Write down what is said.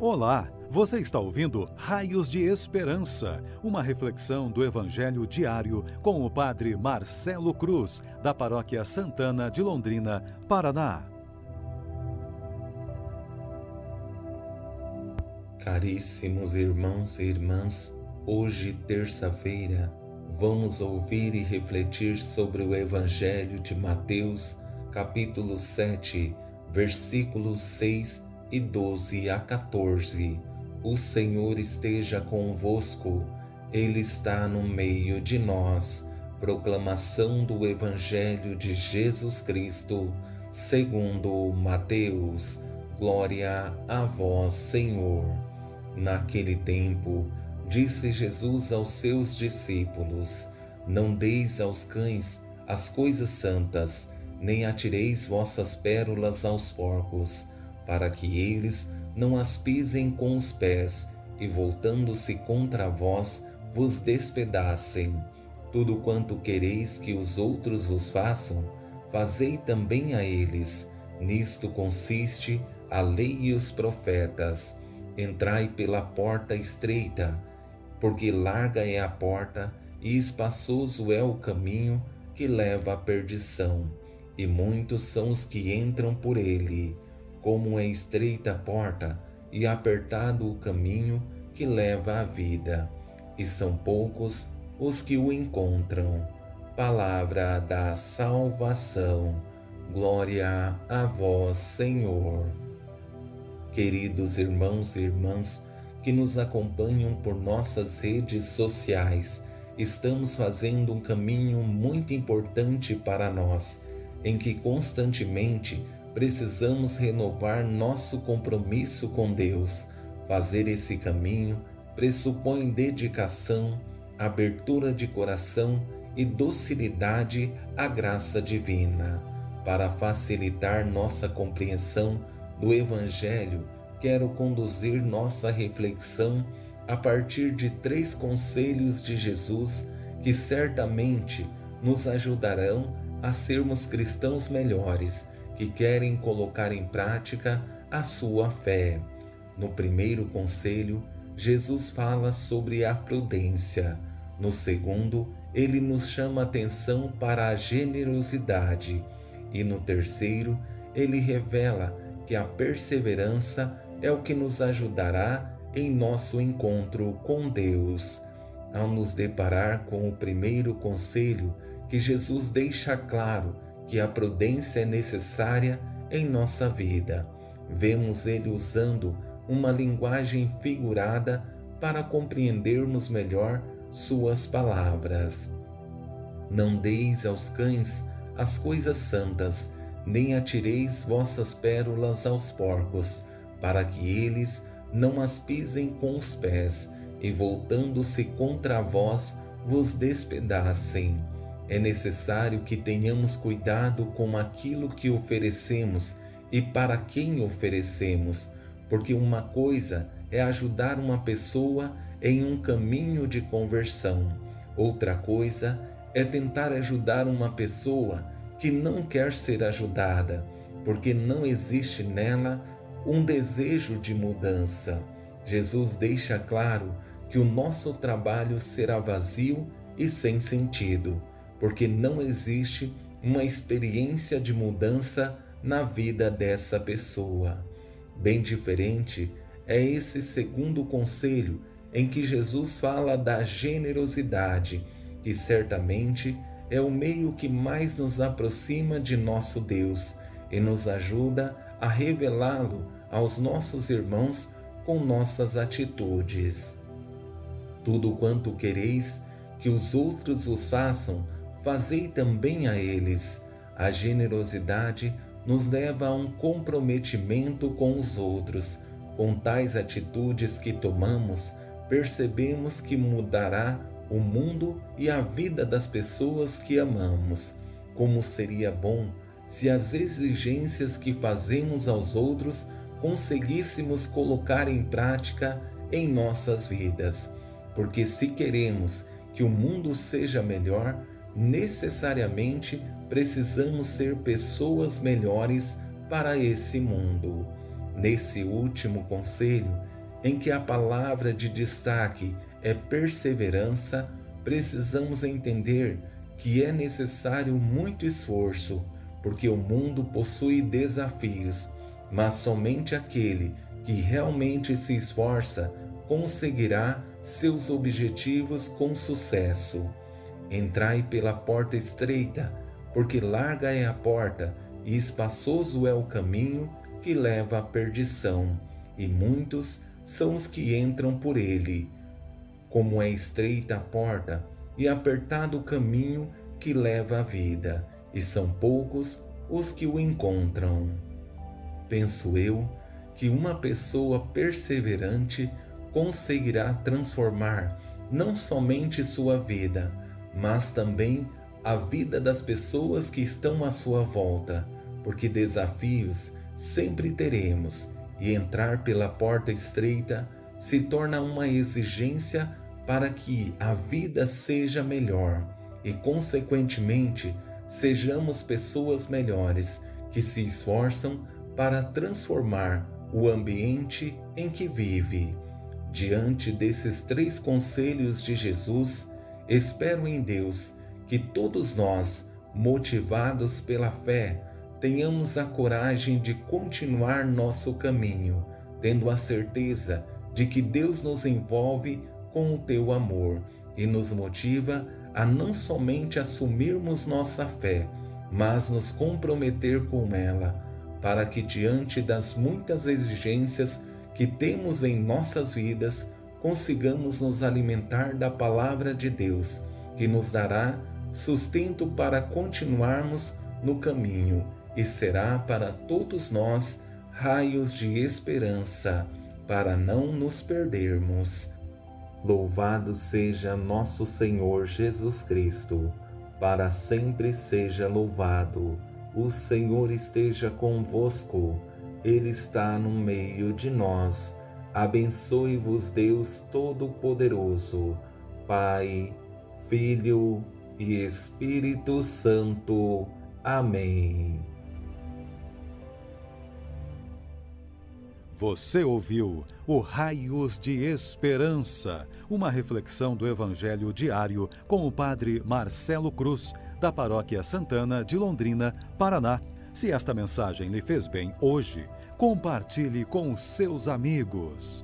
Olá, você está ouvindo Raios de Esperança, uma reflexão do Evangelho diário com o Padre Marcelo Cruz, da Paróquia Santana de Londrina, Paraná. Caríssimos irmãos e irmãs, hoje, terça-feira, vamos ouvir e refletir sobre o Evangelho de Mateus, capítulo 7, versículos 6 e 12 a 14. O Senhor esteja convosco, Ele está no meio de nós. Proclamação do Evangelho de Jesus Cristo, segundo Mateus. Glória a vós, Senhor. Naquele tempo, disse Jesus aos seus discípulos: Não deis aos cães as coisas santas, nem atireis vossas pérolas aos porcos, para que eles não as pisem com os pés e, voltando-se contra vós, vos despedacem. Tudo quanto quereis que os outros vos façam, fazei também a eles. Nisto consiste a lei e os profetas. Entrai pela porta estreita, porque larga é a porta e espaçoso é o caminho que leva à perdição, e muitos são os que entram por ele como é estreita a porta e apertado o caminho que leva à vida, e são poucos os que o encontram. Palavra da salvação. Glória a vós, Senhor. Queridos irmãos e irmãs que nos acompanham por nossas redes sociais, estamos fazendo um caminho muito importante para nós, em que constantemente precisamos renovar nosso compromisso com Deus. Fazer esse caminho pressupõe dedicação, abertura de coração e docilidade à graça divina. Para facilitar nossa compreensão do Evangelho, quero conduzir nossa reflexão a partir de três conselhos de Jesus que certamente nos ajudarão a sermos cristãos melhores que querem colocar em prática a sua fé. No primeiro conselho, Jesus fala sobre a prudência. No segundo, ele nos chama atenção para a generosidade. E no terceiro, ele revela que a perseverança é o que nos ajudará em nosso encontro com Deus. Ao nos deparar com o primeiro conselho, que Jesus deixa claro que a prudência é necessária em nossa vida. Vemos ele usando uma linguagem figurada para compreendermos melhor suas palavras. Não deis aos cães as coisas santas, nem atireis vossas pérolas aos porcos, para que eles não as pisem com os pés, e voltando-se contra vós, vos despedacem. É necessário que tenhamos cuidado com aquilo que oferecemos e para quem oferecemos, porque uma coisa é ajudar uma pessoa em um caminho de conversão, outra coisa é tentar ajudar uma pessoa que não quer ser ajudada, porque não existe nela um desejo de mudança. Jesus deixa claro que o nosso trabalho será vazio e sem sentido porque não existe uma experiência de mudança na vida dessa pessoa. Bem diferente é esse segundo conselho em que Jesus fala da generosidade, que certamente é o meio que mais nos aproxima de nosso Deus e nos ajuda a revelá-lo aos nossos irmãos com nossas atitudes. Tudo quanto quereis que os outros vos façam, fazei também a eles. A generosidade nos leva a um comprometimento com os outros. Com tais atitudes que tomamos, percebemos que mudará o mundo e a vida das pessoas que amamos. Como seria bom se as exigências que fazemos aos outros conseguíssemos colocar em prática em nossas vidas. Porque se queremos que o mundo seja melhor, necessariamente precisamos ser pessoas melhores para esse mundo. Nesse último conselho, em que a palavra de destaque é perseverança, precisamos entender que é necessário muito esforço, porque o mundo possui desafios, mas somente aquele que realmente se esforça conseguirá seus objetivos com sucesso. Entrai pela porta estreita, porque larga é a porta e espaçoso é o caminho que leva à perdição, e muitos são os que entram por ele. Como é estreita a porta e apertado o caminho que leva à vida, e são poucos os que o encontram. Penso eu que uma pessoa perseverante conseguirá transformar não somente sua vida, mas também a vida das pessoas que estão à sua volta, porque desafios sempre teremos e entrar pela porta estreita se torna uma exigência para que a vida seja melhor e, consequentemente, sejamos pessoas melhores que se esforçam para transformar o ambiente em que vive. Diante desses três conselhos de Jesus, espero em Deus que todos nós, motivados pela fé, tenhamos a coragem de continuar nosso caminho, tendo a certeza de que Deus nos envolve com o teu amor e nos motiva a não somente assumirmos nossa fé, mas nos comprometer com ela, para que diante das muitas exigências que temos em nossas vidas, consigamos nos alimentar da palavra de Deus, que nos dará sustento para continuarmos no caminho e será para todos nós raios de esperança, para não nos perdermos. Louvado seja nosso Senhor Jesus Cristo, para sempre seja louvado. O Senhor esteja convosco ele está no meio de nós. Abençoe-vos, Deus Todo-Poderoso, Pai, Filho e Espírito Santo. Amém. Você ouviu o Raios de Esperança, uma reflexão do Evangelho diário com o Padre Marcelo Cruz, da Paróquia Santana de Londrina, Paraná. Se esta mensagem lhe fez bem hoje, compartilhe com seus amigos.